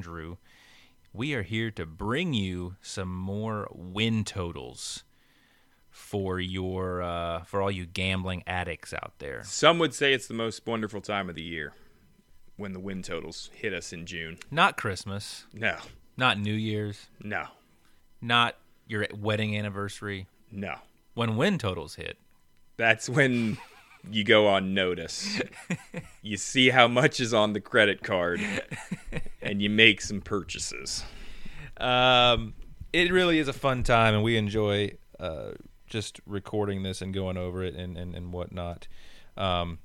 Andrew. We are here to bring you some more win totals for your uh, for all you gambling addicts out there. Some would say it's the most wonderful time of the year when the win totals hit us in June. Not Christmas, No, not New Year's, no, not your wedding anniversary. no. When win totals hit, That's when you go on notice. you see how much is on the credit card and you make some purchases. Um, it really is a fun time, and we enjoy uh, just recording this and going over it and, and, and whatnot. Um,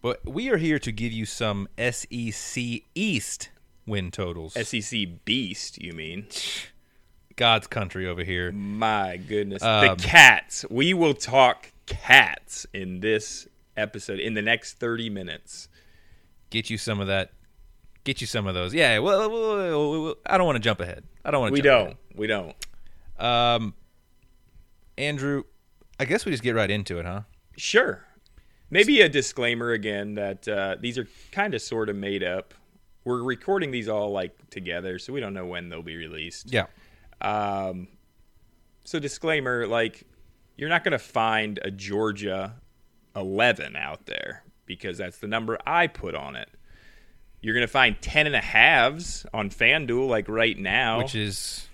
but we are here to give you some SEC East win totals. SEC Beast, you mean? God's country over here. My goodness. Um, the cats. We will talk cats in this episode in the next 30 minutes. Get you some of that. Get you some of those. Yeah. Well, well, well, well, I don't want to jump ahead. I don't want to. We don't. We don't. Um, Andrew, I guess we just get right into it, huh? Sure. Maybe a disclaimer again that uh, these are kind of sort of made up. We're recording these all like together, so we don't know when they'll be released. Yeah. Um, so disclaimer, like you're not going to find a Georgia 11 out there because that's the number I put on it. You're going to find 10 and a halves on FanDuel like right now, Which is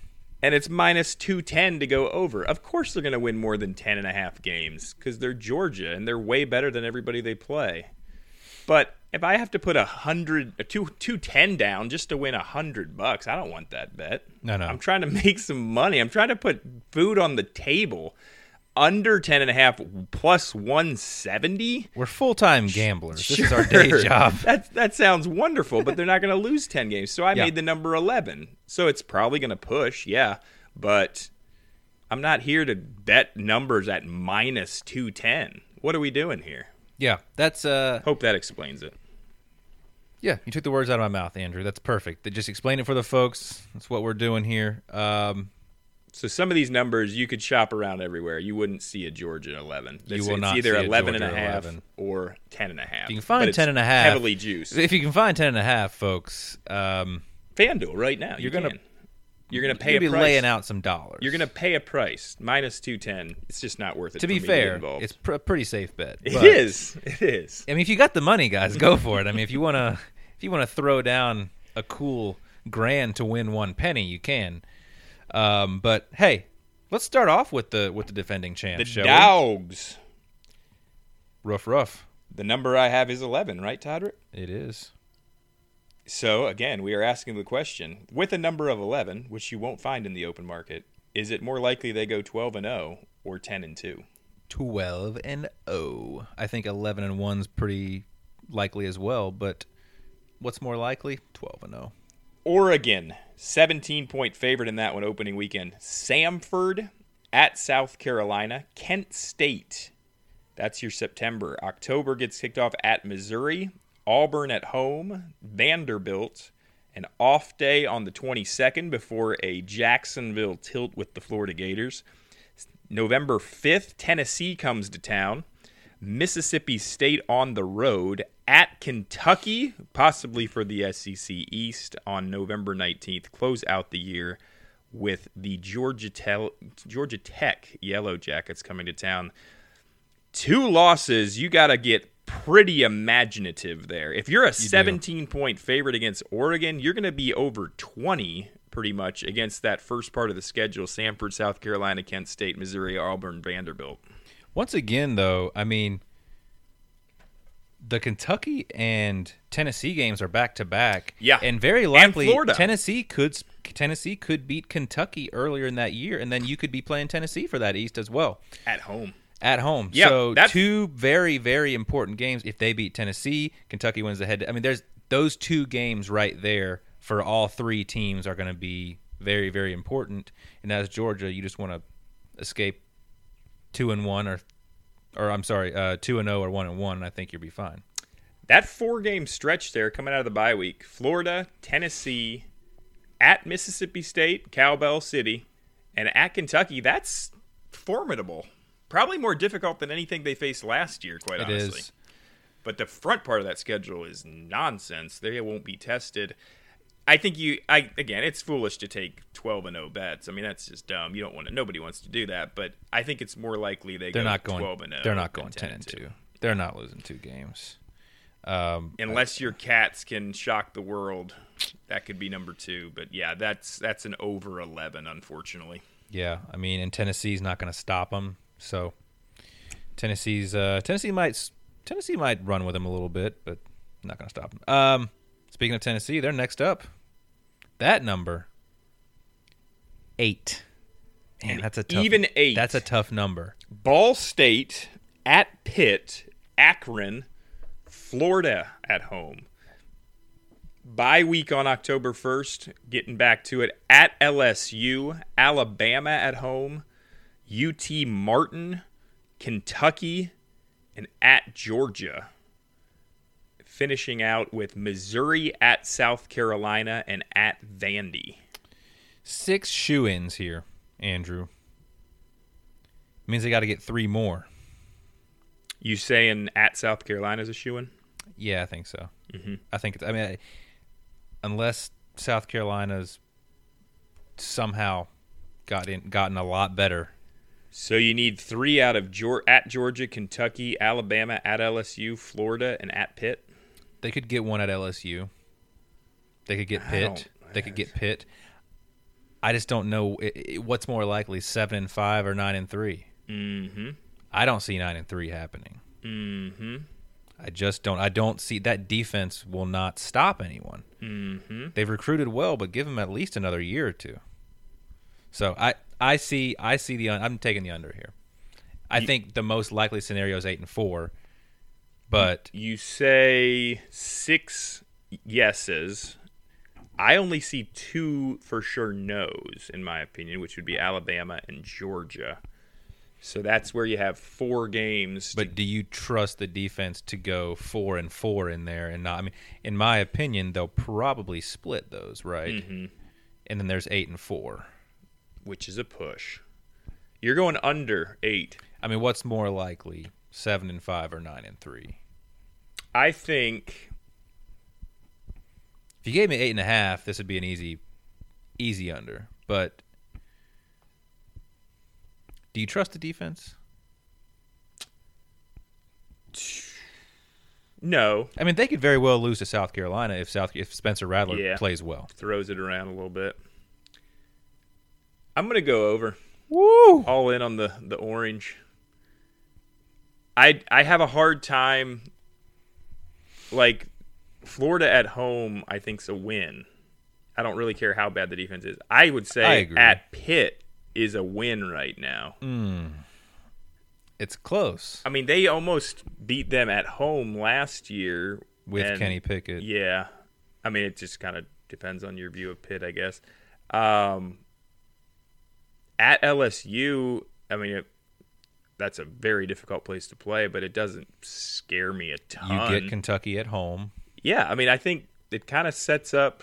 and it's minus 210 to go over. Of course they're going to win more than 10 and a half games cuz they're Georgia and they're way better than everybody they play. But if I have to put a hundred, a two, two ten down just to win a hundred bucks, I don't want that bet. No, no. I'm trying to make some money. I'm trying to put food on the table. Under ten and a half plus one seventy. we're full time gamblers. This is our day job. That that sounds wonderful, but they're not going to lose ten games. So I Yeah. made the number eleven. So it's probably going to push, yeah. But I'm not here to bet numbers at minus two ten. What are we doing here? Yeah, that's uh Hope that explains it. yeah, you took the words out of my mouth, Andrew. That's perfect. That just explain it for the folks. That's what we're doing here. Um So some of these numbers you could shop around everywhere. You wouldn't see a Georgia 11. You It's, will it's not either see a 11 and a half 11. or 10 and a half. You can find But 10 and a half. Heavily juiced. if you can find ten and a half, folks, um FanDuel right now. You're You're gonna- you're going to pay you'll a be price. laying out some dollars. You're going to pay a price. Minus 210. It's just not worth it to be me to fair, it's pr- a pretty safe bet. It is. It is. I mean, if you got the money, guys, go for it. I mean, if you want to, if you want to throw down a cool grand to win one penny, you can. Um, but hey, let's start off with the with the defending champ. The shall we? Dogs. Rough, rough. The number I have is 11, right, Todrick? It is. So again, we are asking the question: with a number of 11, which you won't find in the open market, is it more likely they go 12 and 0 or 10 and 2? 12 and 0. I think 11 and 1's pretty likely as well, but what's more likely? 12 and oh. 0. Oregon, 17 point favorite in that one opening weekend. Samford at South Carolina. Kent State. That's your September. October gets kicked off at Missouri. Auburn at home. Vanderbilt. An off day on the 22nd before a Jacksonville tilt with the Florida Gators. November 5th, Tennessee comes to town. Mississippi State on the road at Kentucky, possibly for the SEC East on November 19th. Close out the year with the Georgia, Tel- Georgia Tech Yellow Jackets coming to town. Two losses, you got to get pretty imaginative there. If you're a 17 point favorite against Oregon, you're going to be over 20 pretty much against that first part of the schedule Samford, South Carolina, Kent State, Missouri, Auburn, Vanderbilt. Once again, though, I mean, the Kentucky and Tennessee games are back to back. Yeah. and very likely Florida. Tennessee could Tennessee could beat Kentucky earlier in that year, and then you could be playing Tennessee for that East as well At home. at home. Yeah, so that's- two very very important games. If they beat Tennessee, Kentucky wins the head. I mean, there's those two games right there for all three teams are going to be very very important. And as Georgia, you just want to escape two and one or or I'm sorry, uh, two and zero or one and one. I think you'll be fine. That four game stretch there coming out of the bye week Florida, Tennessee, at Mississippi State, Cowbell City, and at Kentucky, that's formidable. Probably more difficult than anything they faced last year, quite It honestly. is. but the front part of that schedule is nonsense. They won't be tested. I think you. I again, it's foolish to take twelve and zero bets. I mean, that's just dumb. You don't want to. Nobody wants to do that. But I think it's more likely they They're go not going. twelve and zero. They're not going ten and two. They're not losing two games. Um, Unless your cats can shock the world, that could be number two. But yeah, that's that's an over eleven, unfortunately. yeah, I mean, and Tennessee's not going to stop them. So Tennessee's uh, Tennessee might Tennessee might run with them a little bit, but not going to stop them. Um, speaking of Tennessee, they're next up. That number eight. Man, And that's a tough, even eight. That's a tough number. Ball State at Pitt, Akron, Florida at home. Bye week on October 1st, getting back to it, at LSU, Alabama at home, UT Martin, Kentucky, and at Georgia. Finishing out with Missouri at South Carolina and at Vandy. Six shoe ins here, Andrew. Means they got to get three more. You saying at South Carolina is a shoe in? Yeah, I think so. Mhm. I think it's. I mean, I, unless South Carolina's somehow got in, gotten a lot better. So you need three out of at Georgia, Kentucky, Alabama, at LSU, Florida, and at Pitt. They could get one at LSU. They could get I Pitt. They could get Pitt. I just don't know i i what's more likely, seven and five or nine and three. Mm-hmm. I don't see nine and three happening. Mm-hmm. I just don't. I don't see that defense will not stop anyone. Mm-hmm. They've recruited well, but give them at least another year or two. So I I see I see the un- I'm taking the under here. I You- think the most likely scenario is eight and four, but You say six yeses. I only see two for sure no's, in my opinion, which would be Alabama and Georgia. So that's where you have four games. to- but do you trust the defense to go four and four in there and not? I mean, in my opinion, they'll probably split those, right? Mhm. And then there's eight and four. which is a push. You're going under eight. I mean, what's more likely, seven and five or nine and three? I think If you gave me eight and a half, this would be an easy, easy under. But do you trust the defense? no. I mean, they could very well lose to South Carolina if South if Spencer Rattler Yeah. plays well. Throws it around a little bit. I'm gonna go over. Woo! all in on the the orange. I I have a hard time like Florida at home I think's a win. I don't really care how bad the defense is. I would say agree. at Pitt is a win right now. It's close I mean, they almost beat them at home last year with and- Kenny Pickett. Yeah. I mean, it just kind of depends on your view of Pitt, I guess. Um, at LSU, I mean, it, that's a very difficult place to play, but it doesn't scare me a ton. You get Kentucky at home. yeah, I mean, I think it kind of sets up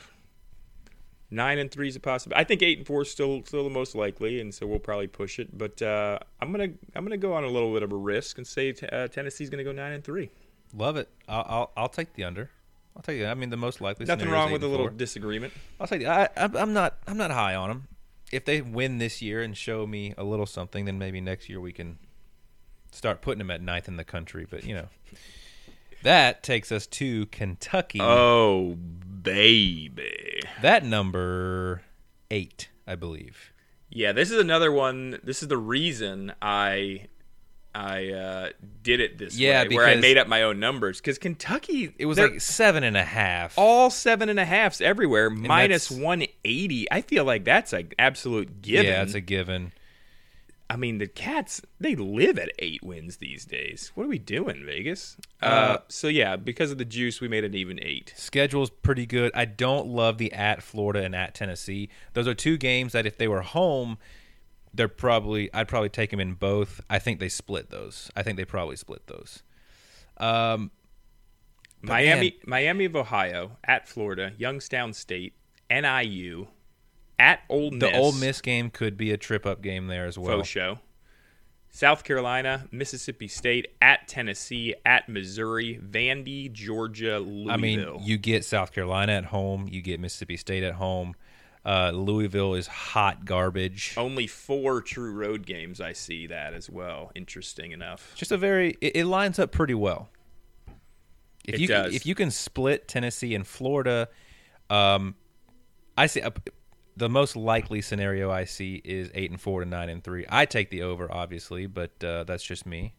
nine and three is a possibility. I think eight and four is still still the most likely, and so we'll probably push it. But uh, I'm gonna I'm gonna go on a little bit of a risk and say t- uh, Tennessee's gonna go nine and three. Love it. I'll I'll, I'll take the under. I'll take you. I mean, the most likely. Nothing wrong with a little four. disagreement. I'll take. I, I'm not. I'm not high on them. If they win this year and show me a little something, then maybe next year we can start putting them at ninth in the country. But you know, that takes us to Kentucky. Oh, baby. that number eight, I believe. Yeah, this is another one. This is the reason I I uh, did it this Yeah, way, where I made up my own numbers because Kentucky It was like seven and a half. all seven and a halfs everywhere, minus one eighty. I feel like that's an absolute given. Yeah, it's a given. I mean, the Cats they live at eight wins these days. What are we doing, Vegas? Uh, Uh, so yeah, because of the juice, we made an even eight. Schedule's pretty good. I don't love the at Florida and at Tennessee. Those are two games that if they were home, they're probably I'd probably take them in both. I think they split those. I think they probably split those. Um, Miami, Miami of Ohio at Florida, Youngstown State, NIU, at Ole Miss. the Ole Miss game could be a trip up game there as well. faux show. South Carolina, Mississippi State, at Tennessee, at Missouri, Vandy, Georgia, Louisville. I mean, you get South Carolina at home, you get Mississippi State at home. Uh, Louisville is hot garbage. only four true road games. I see that as well. Interesting enough. Just a very it, it lines up pretty well. If It you does. if you can split Tennessee and Florida, um, I see uh, the most likely scenario I see is eight and four to nine and three. I take the over, obviously, but uh, that's just me.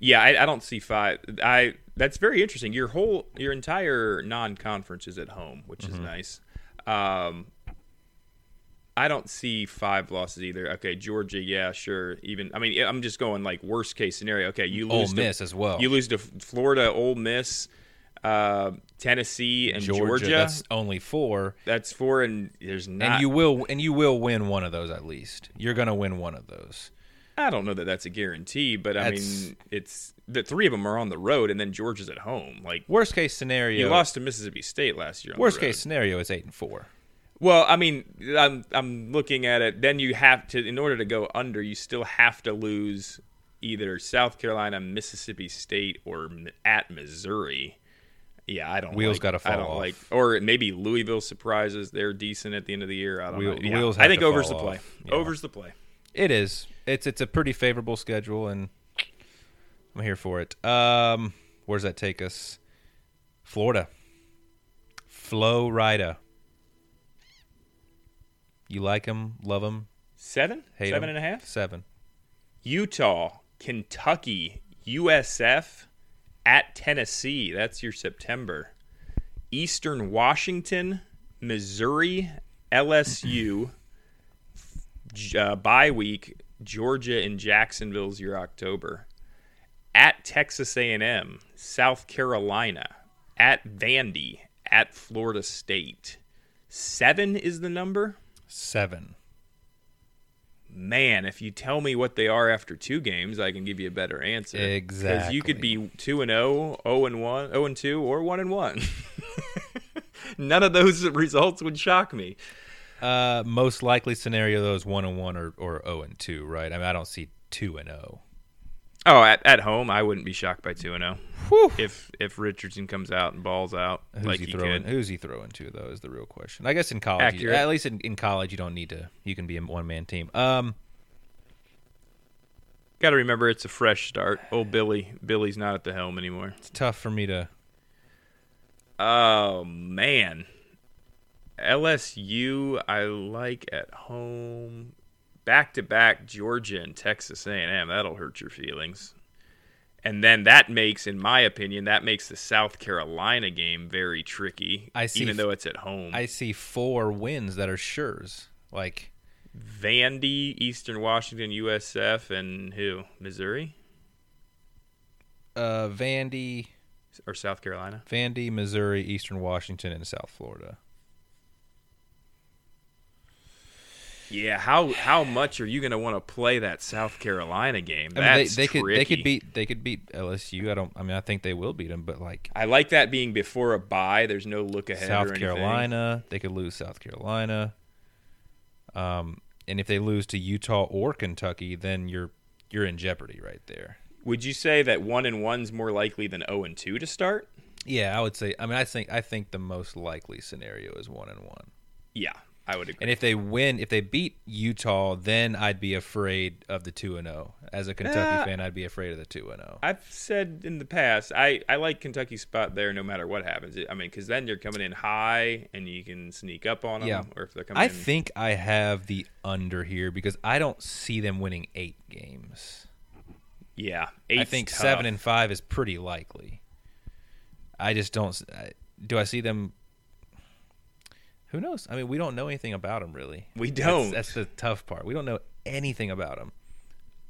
Yeah, I, I don't see five. I that's very interesting. Your whole your entire non-conference is at home, which Mm-hmm. is nice. Um, I don't see five losses either. Okay, Georgia, yeah, sure. Even I mean, I'm just going like worst case scenario. Okay, you Ole lose to, Miss as well. You lose to Florida, Ole Miss, uh, Tennessee, and Georgia. That's only four, That's four, and there's not. and you will and you will win one of those at least. You're gonna win one of those. I don't know that that's a guarantee, but I That's- mean, it's the three of them are on the road, and then Georgia's at home. Like Worst case scenario. you lost to Mississippi State last year. On the Worst case scenario is eight and four. Well, I mean, I'm I'm looking at it. Then you have to, in order to go under, you still have to lose either South Carolina, Mississippi State, or at Missouri. Yeah, I don't. Wheels like, gotta fall I don't off. like, or maybe Louisville surprises. They're decent at the end of the year. I don't Wheel- know. Yeah, wheels I think to overs the play. off. Yeah. Overs the play. It is. It's it's a pretty favorable schedule, and I'm here for it. Um, where does that take us? Florida. Flo Rida. You like him? Love him? Seven, Hate seven and a half. Seven. Utah, Kentucky, USF, at Tennessee. That's your September. Eastern Washington, Missouri, LSU. Uh, bye week, Georgia and Jacksonville's your October. At Texas A&M, South Carolina, at Vandy, at Florida State. Seven is the number. Seven. Man, if you tell me what they are after two games, I can give you a better answer. Exactly. Because you could be two and 0, 0 and one, 0 and two, or one and one. None of those results would shock me. Uh, most likely scenario though is one and one or or zero and two, right? I mean, I don't see two and zero. Oh, at, at home, I wouldn't be shocked by two and zero if if Richardson comes out and balls out Who's like he he throwing? could. Who's he throwing to though? Is the real question. I guess in college, you- Accurate. at least in, in college, you don't need to. You can be a one man team. Um, Got to remember, it's a fresh start. Old Billy, Billy's not at the helm anymore. it's tough for me to. Oh man, LSU I like at home. Back to back Georgia and Texas A&M. That'll hurt your feelings. And then that makes, in my opinion, that makes the South Carolina game very tricky. I see even though it's at home. I see four wins that are sure's. Like Vandy, Eastern Washington, USF, and who? Missouri uh, Vandy, or South Carolina? Vandy, Missouri, Eastern Washington, and South Florida. Yeah. How how much are you going to want to play that South Carolina game? I mean, they, That's they could they could beat they could beat LSU. I don't. I mean, I think they will beat them, but like I like that being before a bye. There's no look ahead. South. Carolina, they could lose South Carolina. Um, and if they lose to Utah or Kentucky, then you're you're in jeopardy right there. Would you say that one and one's more likely than zero and two to start? Yeah, I would say. I mean, I think I think the most likely scenario is one and one. Yeah, I would agree. And if they win, if they beat Utah, then I'd be afraid of the two and zero. As a Kentucky Uh, fan, I'd be afraid of the two and oh. zero. I've said in the past, I, I like Kentucky's spot there no matter what happens. I mean, because then you're coming in high and you can sneak up on them. Yeah. Or if they're coming I in, think I have the under here because I don't see them winning eight games. yeah, I think tough. seven and five is pretty likely. I just don't. I- Do I see them? Who knows? I mean, we don't know anything about them really. We don't. That's, the tough part. We don't know anything about them.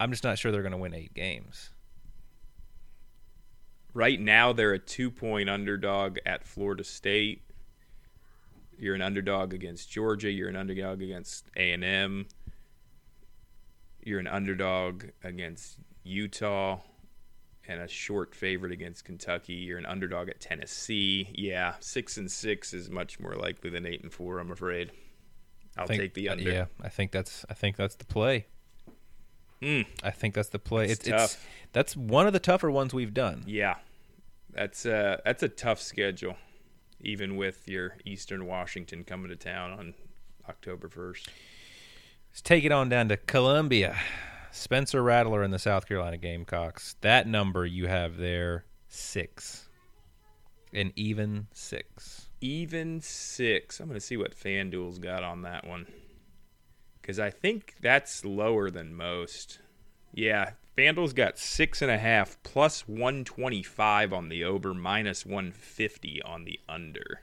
I'm just not sure they're going to win eight games. Right now, they're a two point underdog at Florida State. You're an underdog against Georgia. You're an underdog against A and M. You're an underdog against Utah, and a short favorite against Kentucky. You're an underdog at Tennessee. Yeah, six and six is much more likely than eight and four. I'm afraid. I'll think- take the uh, under. Yeah, I think that's. I think that's the play. Mm. I think that's the play. It's It's, it's tough. that's one of the tougher ones we've done. Yeah, that's uh that's a tough schedule, even with your Eastern Washington coming to town on October first. Let's take it on down to Columbia. Spencer Rattler in the South Carolina Gamecocks. That number you have there, six. An even six. Even six. I'm gonna see what FanDuel's got on that one, because I think that's lower than most. Yeah, FanDuel's got six and a half plus 125 on the over, minus 150 on the under.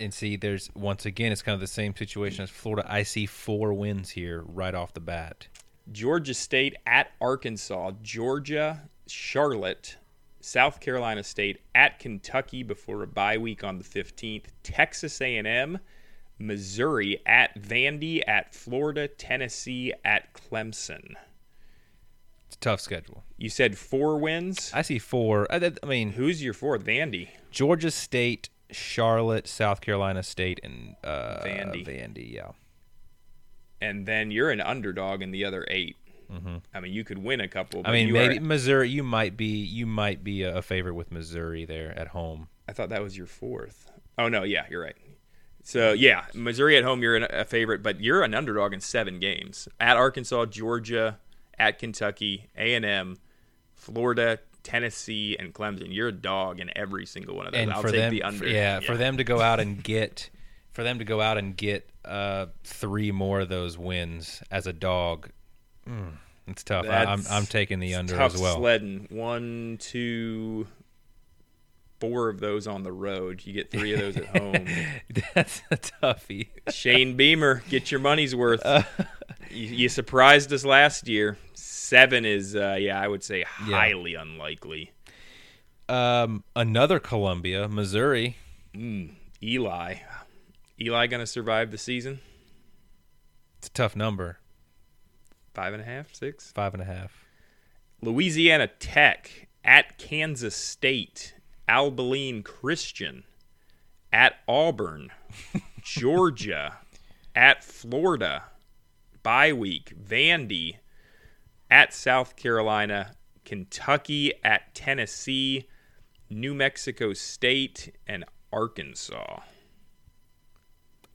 And see, there's once again, it's kind of the same situation as Florida. I see four wins here right off the bat. Georgia State at Arkansas, Georgia, Charlotte, South Carolina State at Kentucky before a bye week on the 15th, Texas A&M, Missouri at Vandy, at Florida, Tennessee at Clemson. It's a tough schedule. You said four wins. I see four. I, I mean, Who's your fourth? Vandy. Georgia State, Charlotte, South Carolina State, and uh, Vandy. Vandy, yeah. And then you're an underdog in the other 8 hmm I mean, you could win a couple. I mean, maybe are- Missouri. You might be. You might be a, favorite with Missouri there at home. I thought that was your fourth. Oh no, yeah, you're right. So yeah, Missouri at home, you're a favorite, but you're an underdog in seven games at Arkansas, Georgia, at Kentucky, A and M, Florida, Tennessee, and Clemson. You're a dog in every single one of those. and I'll take them, the under. yeah, for them to go out and get, for them to go out and get uh, three more of those wins as a dog, mm, it's tough. I, I'm I'm taking the under as well. sledding. One, two, four of those on the road. You get three of those at home. That's a toughie. Shane Beamer, get your money's worth. Uh, you, you surprised us last year. Seven is, uh, yeah, I would say highly unlikely. Um, another Columbia, Missouri. Mm, Eli, Eli going to survive the season? It's a tough number, Five and a half, six. five and a half. Louisiana Tech at Kansas State. Abilene Christian at Auburn. Georgia at Florida. Bye week. Vandy at South Carolina. Kentucky at Tennessee. New Mexico State and Arkansas.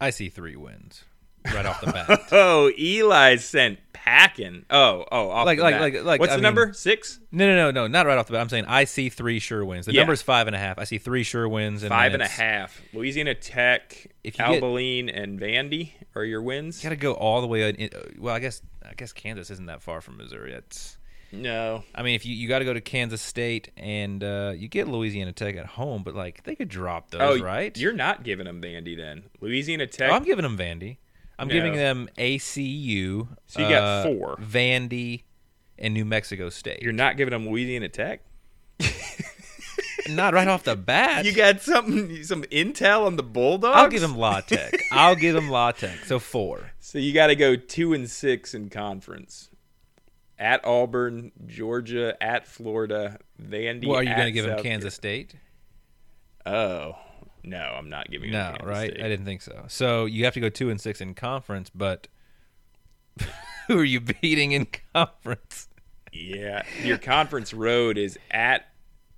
I see three wins right off the bat. Oh, Eli sent packing. Oh, oh, off Like- the like- bat. like- like, What's I the mean- number? Six? No, no, no, no, not right off the bat. I'm saying I see three sure wins. The Yeah. is five and a half. I see three sure wins. And Five and a half. Louisiana Tech, If get- and Vandy are your wins. You got to go all the way. In, uh, well, I guess I guess Kansas isn't that far from Missouri. It's. No, I mean, if you you got to go to Kansas State and uh, you get Louisiana Tech at home, but like they could drop those, oh, right? You're not giving them Vandy then. Louisiana Tech. Oh, I'm giving them Vandy. I'm No. giving them ACU. So you got uh, four. Vandy and New Mexico State. You're not giving them Louisiana Tech. not right off the bat. You got something, some intel on the Bulldogs. I'll give them La Tech. I'll give them La Tech. So four. So you got to go two and six in conference. At Auburn, Georgia, at Florida, Vandy. Well, are you going to give them Kansas State? Oh no, I'm not giving them No, Kansas right? State. I didn't think so. So you have to go two and six in conference, but who are you beating in conference? Yeah, your conference road is at,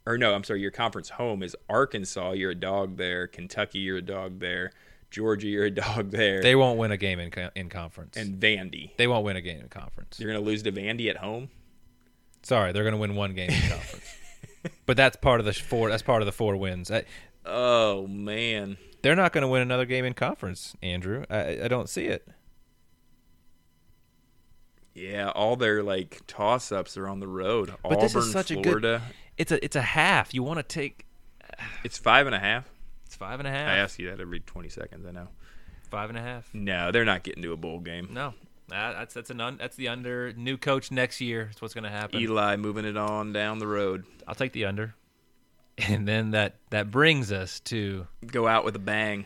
or no, I'm sorry, your conference home is Arkansas. You're a dog there. Kentucky, you're a dog there. Georgia, you're a dog there. They won't win a game in in conference. and Vandy. they won't win a game in conference. You're gonna lose to Vandy at home. Sorry, they're going to win one game in conference. but that's part of the four. That's part of the four wins. I, Oh man, they're not going to win another game in conference, Andrew. I, I don't see it. yeah, all their like toss ups are on the road. But Auburn, this is such a good- Florida. It's a it's a half. You want to take It's five and a half. It's five and a I half. ask you that every 20 seconds. I know. Five and a half. No, they're not getting to a bowl game. No, that, that's that's an un, that's the under. New coach next year. That's what's going to happen. Eli moving it on down the road. I'll take the under. And then that that brings us to Go out with a bang.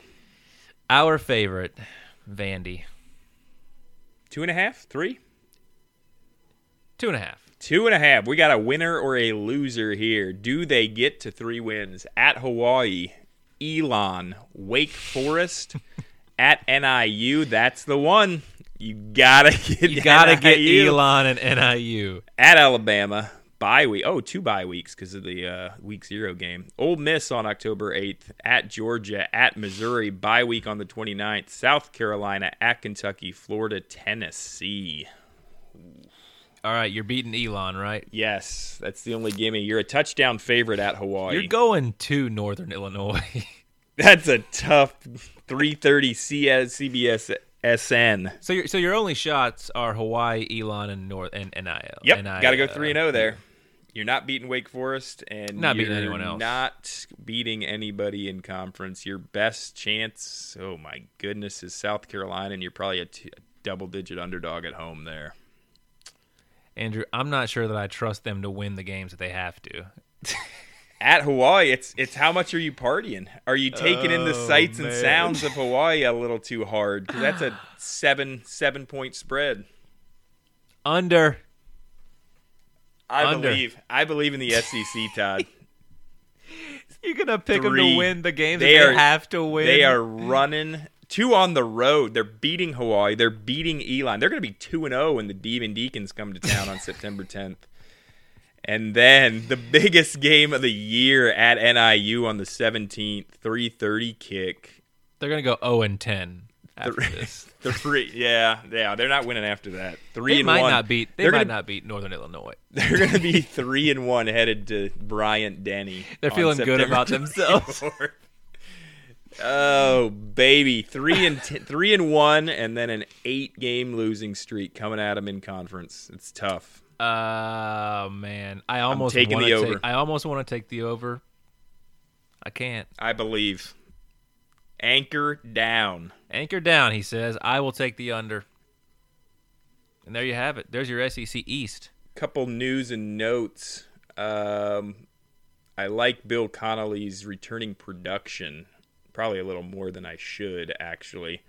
our favorite, Vandy. Two and a half, three. Two and a half. Two and a half. We got a winner or a loser here. Do they get to three wins at Hawaii, Elon, Wake Forest, at NIU? That's the one. You gotta get You gotta get Elon and NIU. at Alabama. Bye week. Oh, two bye weeks because of the uh, week zero game. Ole Miss on October 8th. At Georgia. At Missouri. Bye week on the 29th. South Carolina. At Kentucky. Florida. Tennessee. All right, you're beating Elon, right? Yes, that's the only gimme. You're a touchdown favorite at Hawaii. You're going to Northern Illinois. That's a tough 330 CS CBS SN. so your so your only shots are Hawaii, Elon, and North and NIU. Yep, got to go 3 and 0 there. You're not beating Wake Forest and Not you're beating anyone else. Not beating anybody in conference. Your best chance, oh my goodness, is South Carolina and you're probably a, t- a double digit underdog at home there. Andrew, I'm not sure that I trust them to win the games that they have to. At Hawaii, it's it's how much are you partying? Are you taking in the Oh, sights and sounds of Hawaii a little too hard? Because that's a seven seven point spread. Under. I Under. believe. I believe in the SEC, Todd. You're gonna pick them to win the games They are- they have to win. They are running two on the road. They're beating Hawaii. They're beating Elon. They're going to be two and zero when the Demon Deacons come to town on September 10th. And then the biggest game of the year at NIU on the 17th, 3:30 kick. They're gonna go 0 and 10 after Three- this. Three, yeah, yeah, they're not winning after that. Three They and might one. not beat. They they're might gonna, not beat Northern Illinois. They're going to be three and one headed to Bryant Denny. They're feeling good September about themselves. 24th. Oh baby, three and t- three and one, and then an eight-game losing streak coming at them in conference. It's tough. Uh man, I almost taking the take- over. I almost want to take the over. I can't. I believe. Anchor down. Anchor down, he says. I will take the under. And there you have it. There's your SEC East. Couple news and notes. Um, I like Bill Connelly's returning production. Probably a little more than I should, actually.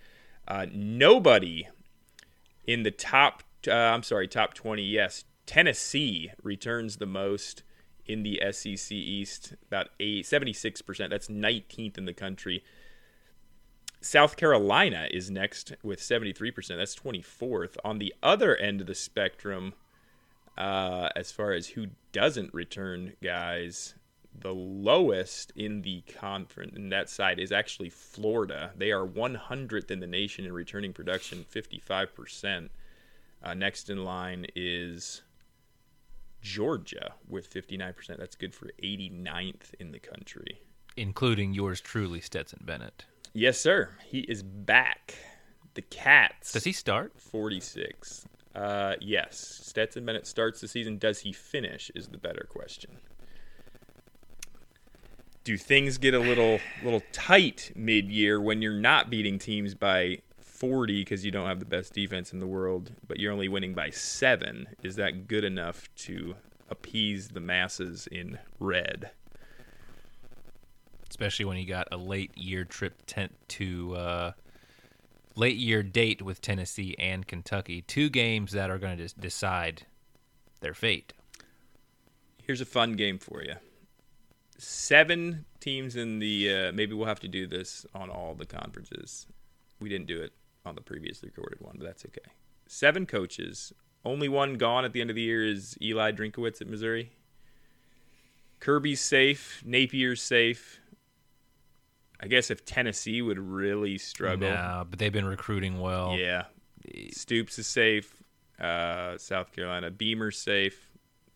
Uh, nobody in the top, uh, I'm sorry, top 20, yes. Tennessee returns the most in the SEC East, about eight, 76%. That's 19th in the country. South Carolina is next with 73%. That's 24th. On the other end of the spectrum, uh, as far as who doesn't return guys, the lowest in the conference in that side is actually Florida. They are 100th in the nation in returning production, 55%. Uh, next in line is Georgia with 59%. That's good for 89th in the country. including yours truly, Stetson Bennett. Yes, sir. He is back. The Cats. Does he start? 46. Uh, yes. Stetson Bennett starts the season. Does he finish? Is the better question. Do things get a little little tight mid year when you're not beating teams by 40 because you don't have the best defense in the world, but you're only winning by seven? Is that good enough to appease the masses in red? Especially when you got a late year trip tent to uh, late year date with Tennessee and Kentucky. Two games that are going to decide their fate. Here's a fun game for you. Seven teams in the. Uh, maybe we'll have to do this on all the conferences. We didn't do it on the previously recorded one, but that's okay. Seven coaches. Only one gone at the end of the year is Eli Drinkwitz at Missouri. Kirby's safe. Napier's safe. I guess if Tennessee would really struggle. Nah, but they've been recruiting well. Yeah. Stoops is safe. Uh, South Carolina. Beamer's safe.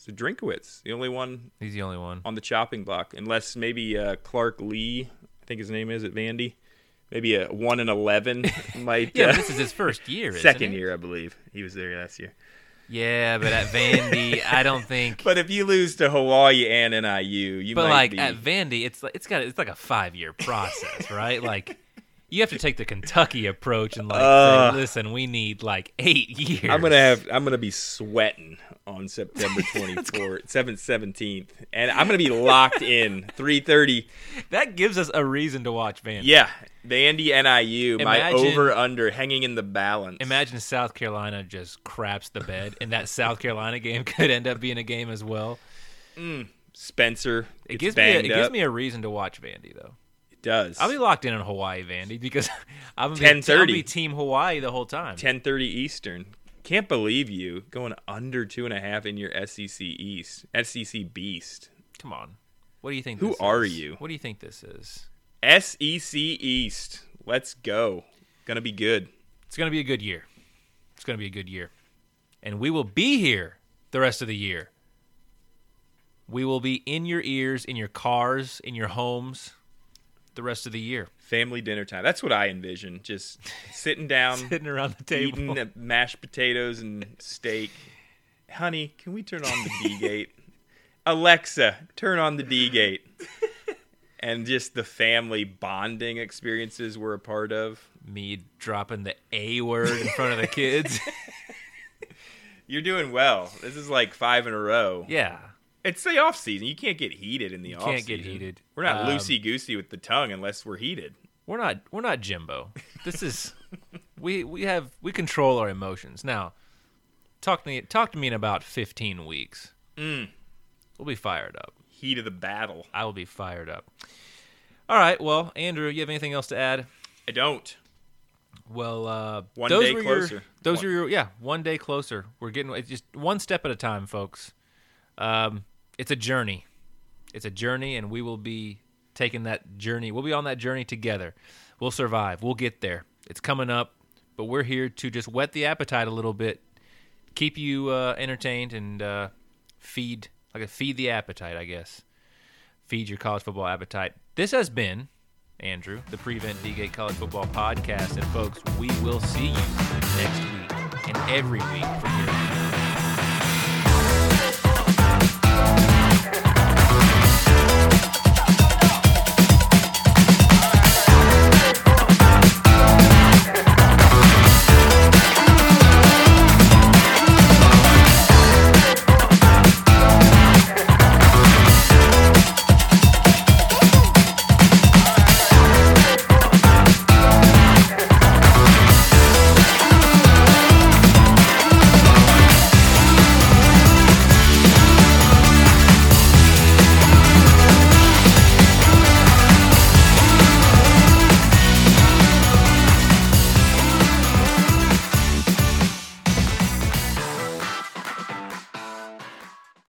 So Drinkwitz, the only one He's the only one. on the chopping block, unless maybe uh, Clark Lea, I think his name is at Vandy, maybe a one and eleven might. Yeah, uh, this is his first year. isn't second it? year, I believe he was there last year. Yeah, but at Vandy, I don't think. But if you lose to Hawaii and NIU, you But like be. at Vandy, it's like it's got it's like a five year process, right? Like you have to take the Kentucky approach and like Uh. say, listen, we need like eight years. I'm gonna have I'm gonna be sweating on September 24th, 7th, 17th, and I'm gonna be locked in 3:30. that gives us a reason to watch Vandy. Yeah, Vandy NIU, my Imagine- over under hanging in the balance. Imagine South Carolina just craps the bed, and that South Carolina game could end up being a game as well. Spencer It gives me a, it up. gives me a reason to watch Vandy though. Does. I'll be locked in on Hawaii, Vandy, because I'm gonna be, I'm gonna 10:30. be Team Hawaii the whole time. 10:30 Eastern. Can't believe you going under two and a half in your SEC East, SEC Beast, Come on, what do you think? Who this are is? you? What do you think this is? SEC East. Let's go. Gonna be good. It's gonna be a good year. It's gonna be a good year, and we will be here the rest of the year. We will be in your ears, in your cars, in your homes, the rest of the year, Family dinner time. That's what I envision. Just sitting down, sitting around the table. eating mashed potatoes and steak. Honey, can we turn on the D gate? Alexa, turn on the D gate. And just the family bonding experiences we're a part of. Me dropping the A word in front of the kids. You're doing well. This is like five in a row. yeah, It's the off season. You can't get heated in the You off can't season. get heated. We're not Um, loosey goosey with the tongue unless we're heated. we're not we're not Jimbo. This is we we have we control our emotions. Now, talk to me talk to me in about 15 weeks. Mm. We'll be fired up. Heat of the battle. I will be fired up. All right. Well, Andrew, you have anything else to add? I don't. Well, uh, One those day were your- closer. those One- are your yeah, one day closer. We're getting it's just one step at a time, folks. Um, it's a journey. It's a journey, and we will be taking that journey. We'll be on that journey together. We'll survive. We'll get there. It's coming up, but we're here to just whet the appetite a little bit, keep you uh, entertained, and uh, feed like a feed the appetite, I guess. Feed your college football appetite. This has been Andrew, the Prevent D-Gate College Football Podcast. And folks, we will see you next week and every week from here. Bye.